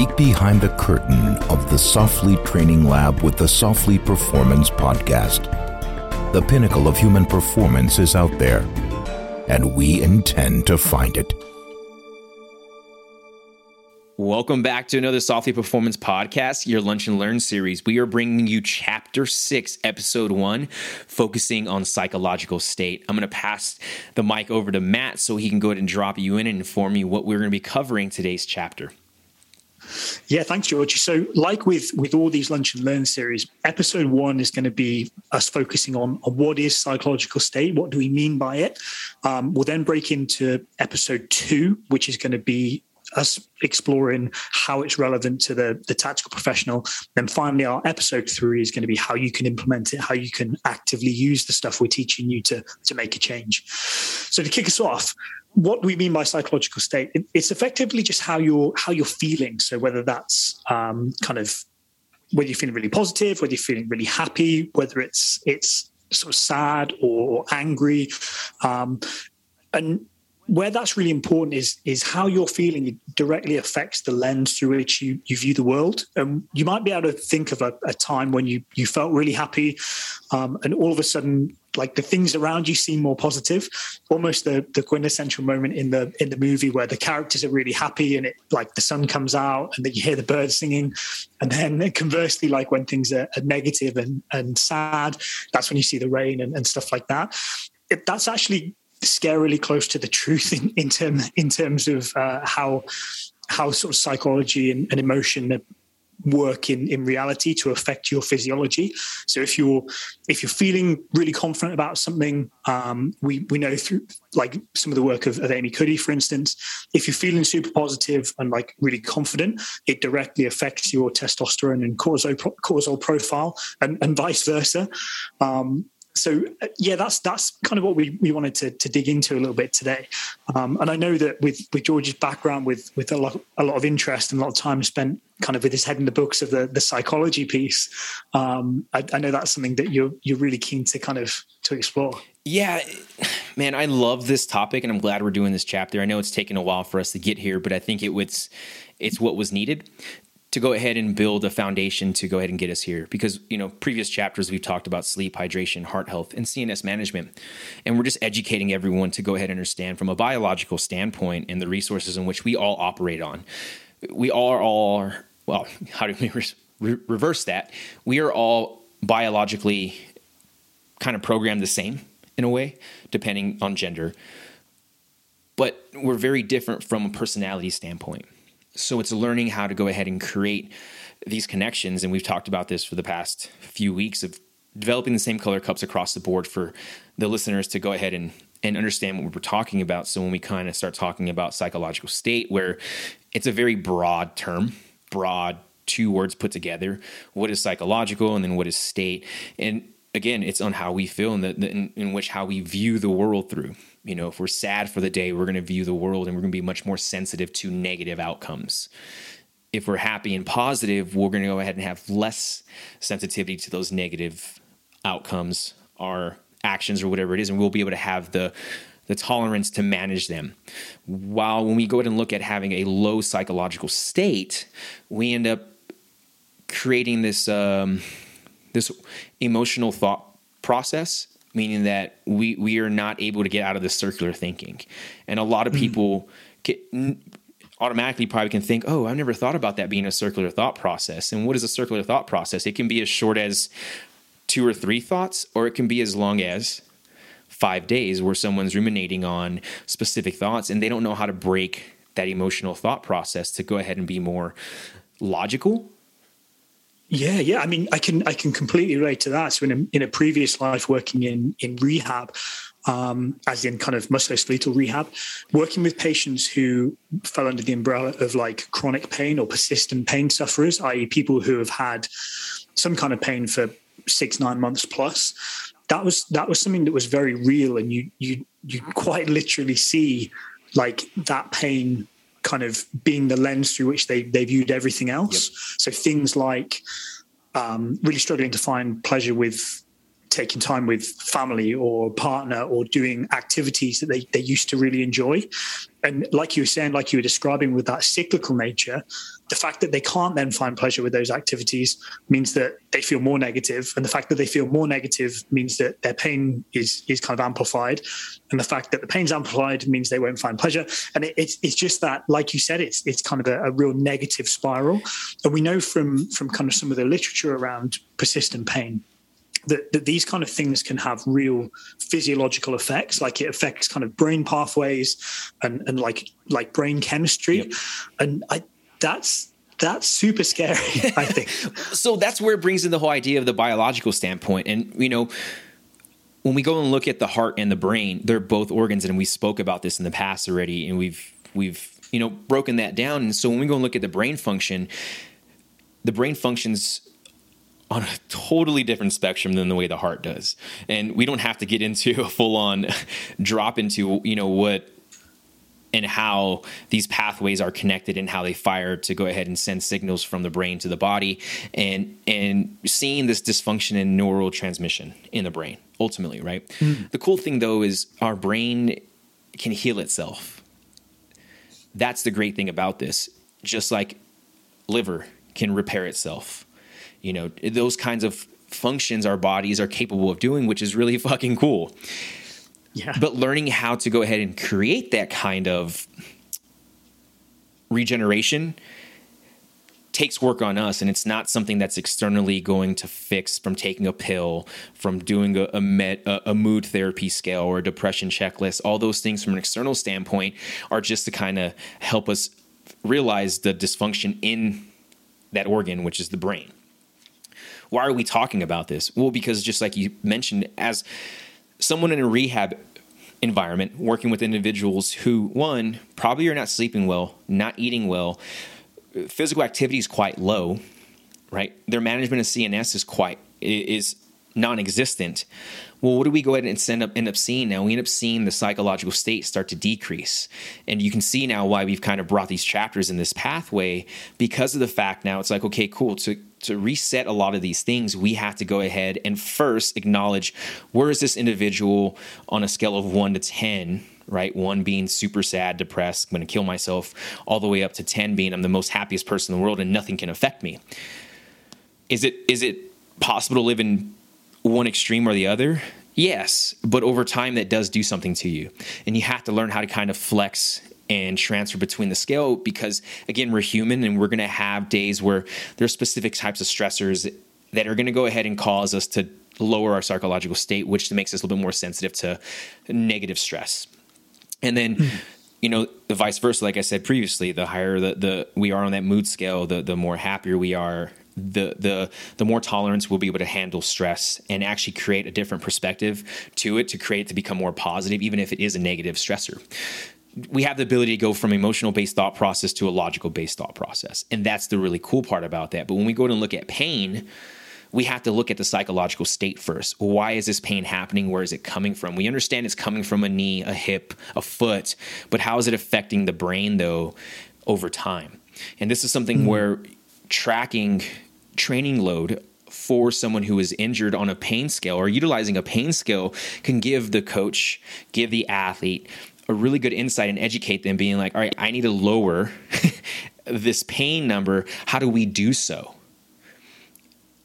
peek behind the curtain of the Softly Training Lab with the Softly Performance Podcast. The pinnacle of human performance is out there, and we intend to find it. Welcome back to another Softly Performance podcast, your Lunch and Learn series. We are bringing you chapter six, episode one, focusing on psychological state. I'm going to pass the mic over to Matt so he can go ahead and drop you in and inform you what we're going to be covering today's chapter. Yeah, thanks, George. So, like with with all these lunch and learn series, episode one is going to be us focusing on, on what is psychological state, what do we mean by it. Um, we'll then break into episode two, which is going to be us exploring how it's relevant to the, the tactical professional. Then finally, our episode three is going to be how you can implement it, how you can actively use the stuff we're teaching you to, to make a change. So to kick us off, what we mean by psychological state, it, it's effectively just how you're how you're feeling. So whether that's um, kind of whether you're feeling really positive, whether you're feeling really happy, whether it's it's sort of sad or angry, um, and where that's really important is is how you're feeling directly affects the lens through which you, you view the world. And you might be able to think of a, a time when you you felt really happy, um, and all of a sudden, like the things around you seem more positive. Almost the the quintessential moment in the in the movie where the characters are really happy and it like the sun comes out and then you hear the birds singing, and then conversely, like when things are, are negative and and sad, that's when you see the rain and, and stuff like that. It, that's actually scarily close to the truth in, in term in terms of uh, how how sort of psychology and, and emotion work in in reality to affect your physiology. So if you're if you're feeling really confident about something um, we we know through like some of the work of, of amy cuddy for instance if you're feeling super positive and like really confident it directly affects your testosterone and cortisol, cortisol profile and, and vice versa. Um, so uh, yeah, that's that's kind of what we, we wanted to, to dig into a little bit today. Um, and I know that with with George's background, with with a lot a lot of interest and a lot of time spent kind of with his head in the books of the the psychology piece, um, I, I know that's something that you're you're really keen to kind of to explore. Yeah, man, I love this topic, and I'm glad we're doing this chapter. I know it's taken a while for us to get here, but I think it was it's what was needed to go ahead and build a foundation to go ahead and get us here. Because you know previous chapters we've talked about sleep hydration heart health and cns management. And we're just educating everyone to go ahead and understand from a biological standpoint and the resources in which we all operate on. We are all well how do we re- reverse that? We are all biologically kind of programmed the same in a way depending on gender. But we're very different from a personality standpoint so it's learning how to go ahead and create these connections. And we've talked about this for the past few weeks of developing the same color cups across the board for the listeners to go ahead and and understand what we're talking about. So when we kind of start talking about psychological state, where it's a very broad term, broad two words put together. What is psychological, and then what is state? And again, it's on how we feel and the, the in, in, which how we view the world through. You know, if we're sad for the day, we're going to view the world and we're going to be much more sensitive to negative outcomes. If we're happy and positive, we're going to go ahead and have less sensitivity to those negative outcomes, our actions or whatever it is, and we'll be able to have the the tolerance to manage them. While when we go ahead and look at having a low psychological state, we end up creating this um, this emotional thought process meaning that we we are not able to get out of this circular thinking. And a lot of mm-hmm. people get, automatically probably can think oh i've never thought about that being a circular thought process. And what is a circular thought process? It can be as short as two or three thoughts or it can be as long as five days where someone's ruminating on specific thoughts and they don't know how to break that emotional thought process to go ahead and be more logical yeah, yeah. I mean, I can I can completely relate to that. So in a, in a previous life, working in in rehab, um, as in kind of musculoskeletal rehab, working with patients who fell under the umbrella of like chronic pain or persistent pain sufferers, i.e., people who have had some kind of pain for six nine months plus. That was that was something that was very real, and you you you quite literally see like that pain kind of being the lens through which they they viewed everything else. Yep. So things like um, really struggling to find pleasure with taking time with family or partner or doing activities that they, they used to really enjoy. And like you were saying, like you were describing with that cyclical nature, the fact that they can't then find pleasure with those activities means that they feel more negative, and the fact that they feel more negative means that their pain is is kind of amplified, and the fact that the pain's amplified means they won't find pleasure. And it, it's it's just that, like you said, it's it's kind of a, a real negative spiral, and we know from from kind of some of the literature around persistent pain that, that these kind of things can have real physiological effects. Like it affects kind of brain pathways and and like like brain chemistry. Yep. and i that's that's super scary i think. So that's where it brings in the whole idea of the biological standpoint. And you know when we go and look at the heart and the brain they're both organs and we spoke about this in the past already and we've we've you know broken that down. And so when we go and look at the brain function the brain functions on a totally different spectrum than the way the heart does. And we don't have to get into a full on drop into, you know, what and how these pathways are connected and how they fire to go ahead and send signals from the brain to the body and and seeing this dysfunction in neural transmission in the brain ultimately right mm. the cool thing though is our brain can heal itself that's the great thing about this just like liver can repair itself you know those kinds of functions our bodies are capable of doing which is really fucking cool. Yeah. But learning how to go ahead and create that kind of regeneration takes work on us and it's not something that's externally going to fix from taking a pill from doing a, a, med, a, a mood therapy scale or a depression checklist. All those things from an external standpoint are just to kind of help us realize the dysfunction in that organ which is the brain why are we talking about this? Well, because just like you mentioned, as someone in a rehab environment, working with individuals who, one, probably are not sleeping well, not eating well, physical activity is quite low, right? Their management of CNS is quite is non-existent. Well, what do we go ahead and end up end up seeing now? We end up seeing the psychological state start to decrease, and you can see now why we've kind of brought these chapters in this pathway because of the fact now it's like okay, cool to to reset a lot of these things, we have to go ahead and first acknowledge where is this individual on a scale of one to 10, right? One being super sad, depressed, I'm going to kill myself, all the way up to 10 being I'm the most happiest person in the world and nothing can affect me. Is it is it possible to live in one extreme or the other? Yes, but over time that does do something to you. And you have to learn how to kind of flex and transfer between the scale because again we're human and we're going to have days where there's specific types of stressors that are going to go ahead and cause us to lower our psychological state which makes us a little bit more sensitive to negative stress and then mm-hmm. you know the vice versa like i said previously the higher the, the we are on that mood scale the the more happier we are the the the more tolerance we'll be able to handle stress and actually create a different perspective to it to create it to become more positive even if it is a negative stressor we have the ability to go from emotional based thought process to a logical based thought process. And that's the really cool part about that. But when we go to look at pain, we have to look at the psychological state first. Why is this pain happening? Where is it coming from? We understand it's coming from a knee, a hip, a foot, but how is it affecting the brain though over time? And this is something mm-hmm. where tracking training load for someone who is injured on a pain scale or utilizing a pain scale can give the coach, give the athlete a really good insight and educate them, being like, all right, I need to lower this pain number. How do we do so?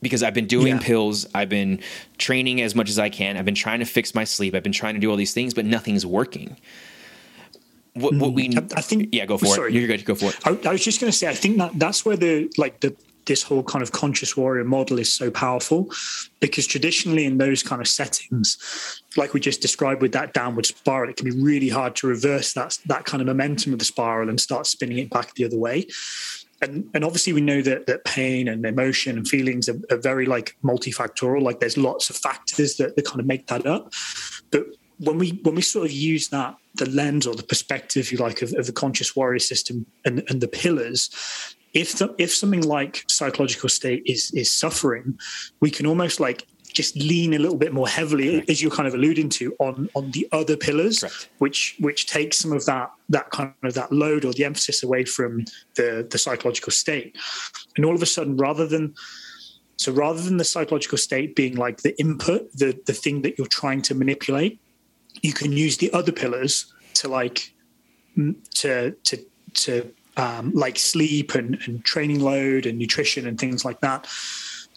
Because I've been doing yeah. pills, I've been training as much as I can, I've been trying to fix my sleep, I've been trying to do all these things, but nothing's working. What, what we, I, I think, yeah, go for sorry. it. You're good. Go for it. I, I was just going to say, I think that that's where the like the this whole kind of conscious warrior model is so powerful. Because traditionally in those kind of settings like we just described with that downward spiral it can be really hard to reverse that that kind of momentum of the spiral and start spinning it back the other way. And, and obviously we know that that pain and emotion and feelings are, are very like multifactorial. Like there's lots of factors that, that kind of make that up. But when we when we sort of use that the lens or the perspective if you like of, of the conscious warrior system and, and the pillars if the, if something like psychological state is is suffering, we can almost like just lean a little bit more heavily, Correct. as you're kind of alluding to, on on the other pillars, Correct. which which takes some of that that kind of that load or the emphasis away from the the psychological state, and all of a sudden, rather than So rather than the psychological state being like the input, the the thing that you're trying to manipulate, you can use the other pillars to like to to to um, like sleep and, and training load and nutrition and things like that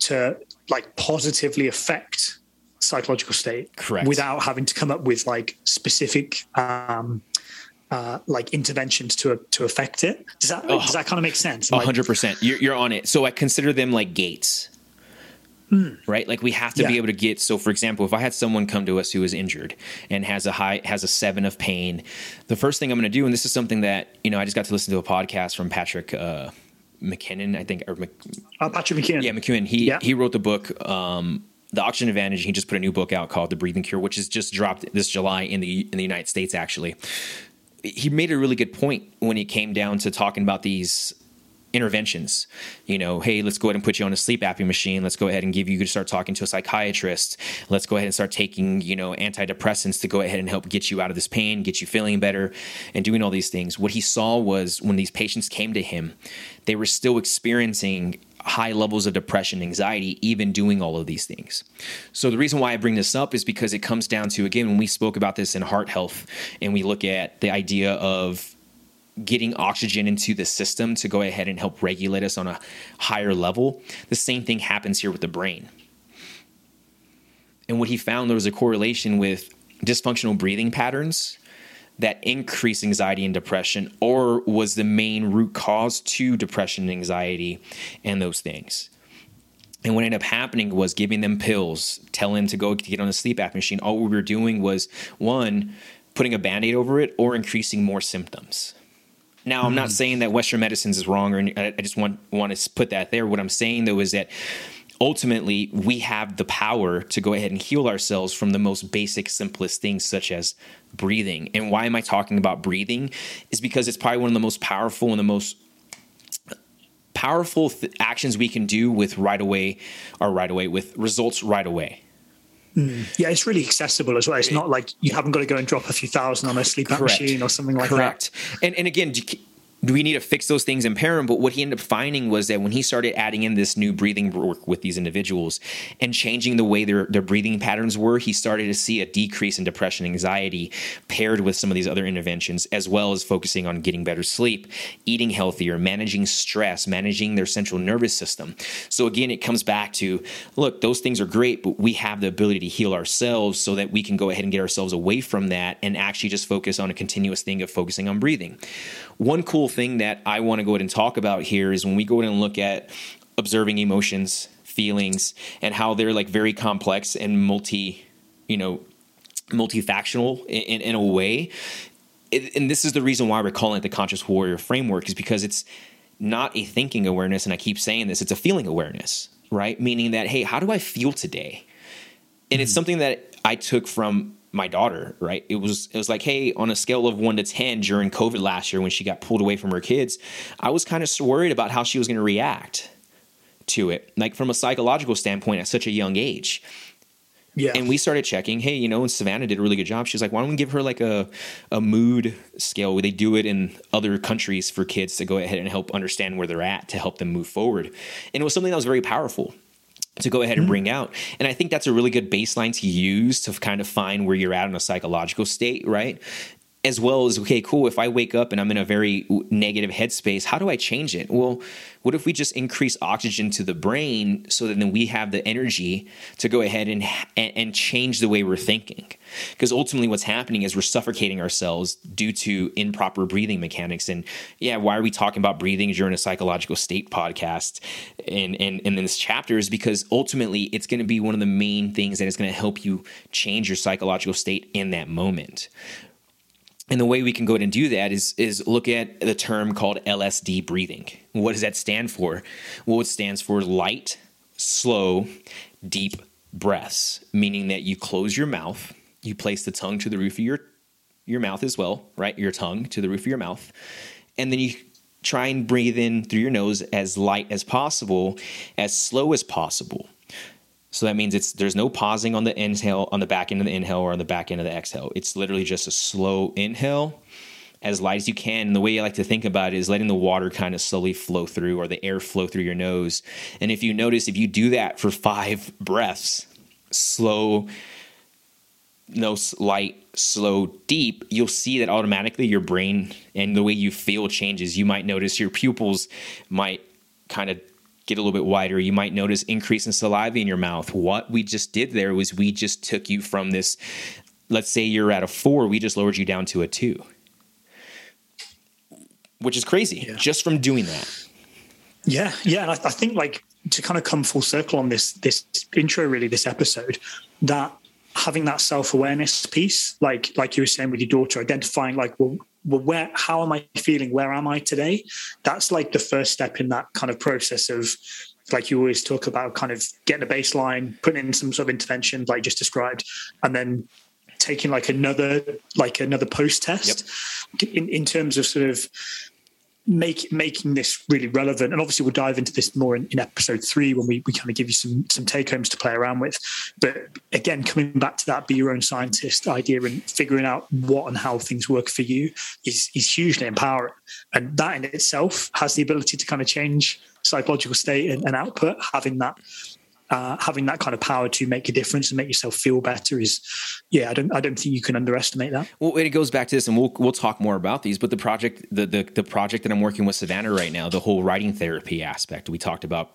to like positively affect psychological state Correct. without having to come up with like specific um, uh, like interventions to to affect it. Does that does that kind of make sense? Hundred percent. You're on it. So I consider them like gates. Right, like we have to be able to get. So, for example, if I had someone come to us who is injured and has a high, has a seven of pain, the first thing I'm going to do, and this is something that you know, I just got to listen to a podcast from Patrick uh, McKinnon, I think, or Mc, uh, Patrick McKinnon. yeah, McKinnon. He Yeah. he wrote the book, um, The Oxygen Advantage. He just put a new book out called The Breathing Cure, which is just dropped this July in the in the United States. Actually, he made a really good point when he came down to talking about these interventions. You know, hey, let's go ahead and put you on a sleep apnea machine. Let's go ahead and give you to start talking to a psychiatrist. Let's go ahead and start taking, you know, antidepressants to go ahead and help get you out of this pain, get you feeling better, and doing all these things. What he saw was when these patients came to him, they were still experiencing high levels of depression, anxiety, even doing all of these things. So the reason why I bring this up is because it comes down to again when we spoke about this in heart health and we look at the idea of getting oxygen into the system to go ahead and help regulate us on a higher level. The same thing happens here with the brain. And what he found there was a correlation with dysfunctional breathing patterns that increase anxiety and depression, or was the main root cause to depression and anxiety and those things. And what ended up happening was giving them pills, telling them to go get on a sleep apnea machine. All we were doing was one, putting a band aid over it or increasing more symptoms. Now, I'm not hmm. saying that Western medicines is wrong, or I I just want want to put that there. What I'm saying though is that ultimately we have the power to go ahead and heal ourselves from the most basic, simplest things, such as breathing. And why am I talking about breathing? Is because it's probably one of the most powerful and the most powerful th- actions we can do with right away, or right away with results right away. Mm. Yeah, it's really accessible as well. It's not like you haven't got to go and drop a few thousand on a sleep Correct. machine or something like that. Correct. And and again, we need to fix those things in parent? But what he ended up finding was that when he started adding in this new breathing work with these individuals and changing the way their their breathing patterns were, he started to see a decrease in depression, anxiety, paired with some of these other interventions, as well as focusing on getting better sleep, eating healthier, managing stress, managing their central nervous system. So again, it comes back to look, those things are great, but we have the ability to heal ourselves so that we can go ahead and get ourselves away from that and actually just focus on a continuous thing of focusing on breathing. One cool thing that I want to go ahead and talk about here is when we go ahead and look at observing emotions, feelings, and how they're like very complex and multi, you know, multifactional in, in a way. And this is the reason why we're calling it the conscious warrior framework is because it's not a thinking awareness and i keep saying this it's a feeling awareness right? Meaning that hey how do i feel today? And it's mm-hmm. something that i took from my daughter right? It was it was like hey on a scale of 1 to 10 during covid last year when she got pulled away from her kids i was kind of worried about how she was going to react to it like from a psychological standpoint at such a young age. Yeah. and we started checking hey you know and savannah did a really good job. She's like why don't we give her like a, a mood scale? Where they do it in other countries for kids to go ahead and help understand where they're at to help them move forward. And it was something that was very powerful to go ahead and mm-hmm. bring out. And i think that's a really good baseline to use to kind of find where you're at in a psychological state right as well as okay cool if i wake up and i'm in a very negative headspace how do i change it? Well what if we just increase oxygen to the brain so that then we have the energy to go ahead and and, change the way we're thinking? Because ultimately what's happening is we're suffocating ourselves due to improper breathing mechanics. And yeah why are we talking about breathing during a psychological state podcast and and, and this chapter is because ultimately it's going to be one of the main things that is going to help you change your psychological state in that moment and the way we can go and do that is is look at the term called LSD breathing. What does that stand for? Well, it stands for light, slow, deep breaths, meaning that you close your mouth, you place the tongue to the roof of your your mouth as well, right? Your tongue to the roof of your mouth. And then you try and breathe in through your nose as light as possible, as slow as possible. So that means it's there's no pausing on the inhale, on the back end of the inhale, or on the back end of the exhale. It's literally just a slow inhale as light as you can. And the way I like to think about it is letting the water kind of slowly flow through or the air flow through your nose. And if you notice, if you do that for five breaths, slow, no light, slow, deep, you'll see that automatically your brain and the way you feel changes. You might notice your pupils might kind of get a little bit wider. You might notice increase in saliva in your mouth. What we just did there was we just took you from this, let's say you're at a four, we just lowered you down to a two which is crazy yeah. just from doing that. Yeah, yeah, and I, I, think like to kind of come full circle on this this intro, really, this episode, that having that self awareness piece, like like you were saying with your daughter, identifying like, well, well, where, how am I feeling? Where am I today? That's like the first step in that kind of process of like you always talk about kind of getting a baseline, putting in some sort of intervention like just described, and then taking like another like another post test yep. in, in terms of sort of make, making this really relevant. And obviously, we'll dive into this more in, in episode three when we, we kind of give you some some take homes to play around with. But again, coming back to that be your own scientist idea and figuring out what and how things work for you is is hugely empowering. And that in itself has the ability to kind of change psychological state and, and output. Having that uh, having that kind of power to make a difference and make yourself feel better is, yeah, I don't, I don't think you can underestimate that. Well, it goes back to this, and we'll we'll talk more about these. But the project, the the, the project that I'm working with Savannah right now, the whole writing therapy aspect we talked about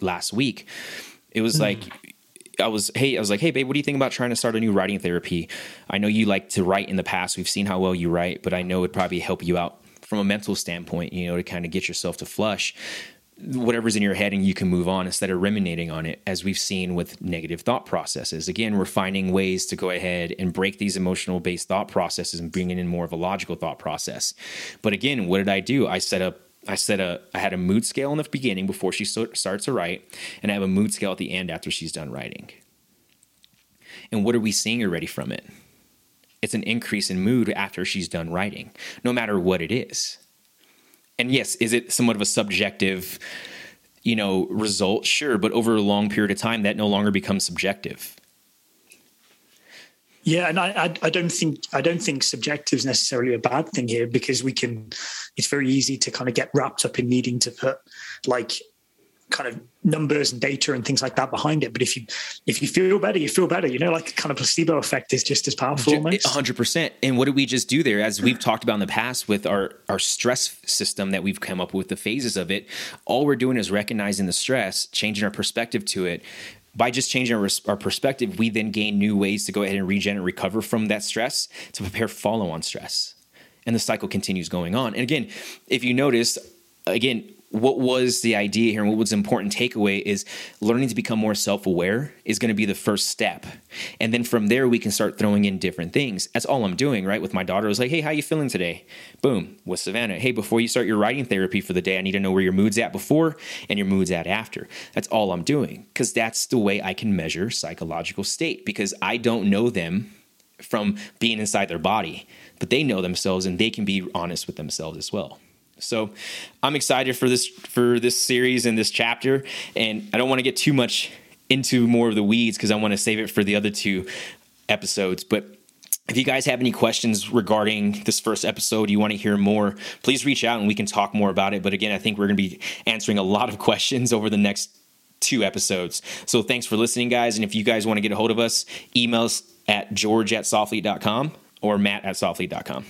last week, it was mm. like. I was hey I was like hey babe what do you think about trying to start a new writing therapy I know you like to write in the past we've seen how well you write but I know it'd probably help you out from a mental standpoint you know to kind of get yourself to flush whatever's in your head and you can move on instead of ruminating on it as we've seen with negative thought processes again we're finding ways to go ahead and break these emotional based thought processes and bring in more of a logical thought process but again what did i do i set up I set a I had a mood scale in the beginning before she starts to write, and I have a mood scale at the end after she's done writing. And what are we seeing already from it? It's an increase in mood after she's done writing, no matter what it is and yes, is it somewhat of a subjective, you know, result? Sure, but over a long period of time, that no longer becomes subjective. Yeah, and I, I, don't think I don't think subjective is necessarily a bad thing here because we can. It's very easy to kind of get wrapped up in needing to put like kind of numbers and data and things like that behind it. But if you if you feel better, you feel better. You know, like kind of placebo effect is just as powerful. hundred percent. And what did we just do there? As we've talked about in the past with our our stress system that we've come up with, the phases of it. All we're doing is recognizing the stress, changing our perspective to it. By just changing our, our perspective, we then gain new ways to go ahead and regenerate, and recover from that stress to prepare follow on stress. And the cycle continues going on. And again, if you notice, again, what was the idea here and what was important takeaway is learning to become more self-aware is going to be the first step. And then from there we can start throwing in different things. That's all i'm doing right? With my daughter I was like hey how you feeling today? Boom with savannah. Hey before you start your writing therapy for the day i need to know where your mood's at before and your mood's at after. That's all i'm doing because that's the way i can measure psychological state because i don't know them from being inside their body but they know themselves and they can be honest with themselves as well so I'm excited for this for this series and this chapter, and I don't want to get too much into more of the weeds because I want to save it for the other two episodes. But if you guys have any questions regarding this first episode, you want to hear more, please reach out and we can talk more about it. But again, I think we're going to be answering a lot of questions over the next two episodes. So thanks for listening, guys. And if you guys want to get a hold of us, email us at george at softly.com or matt at softly.com.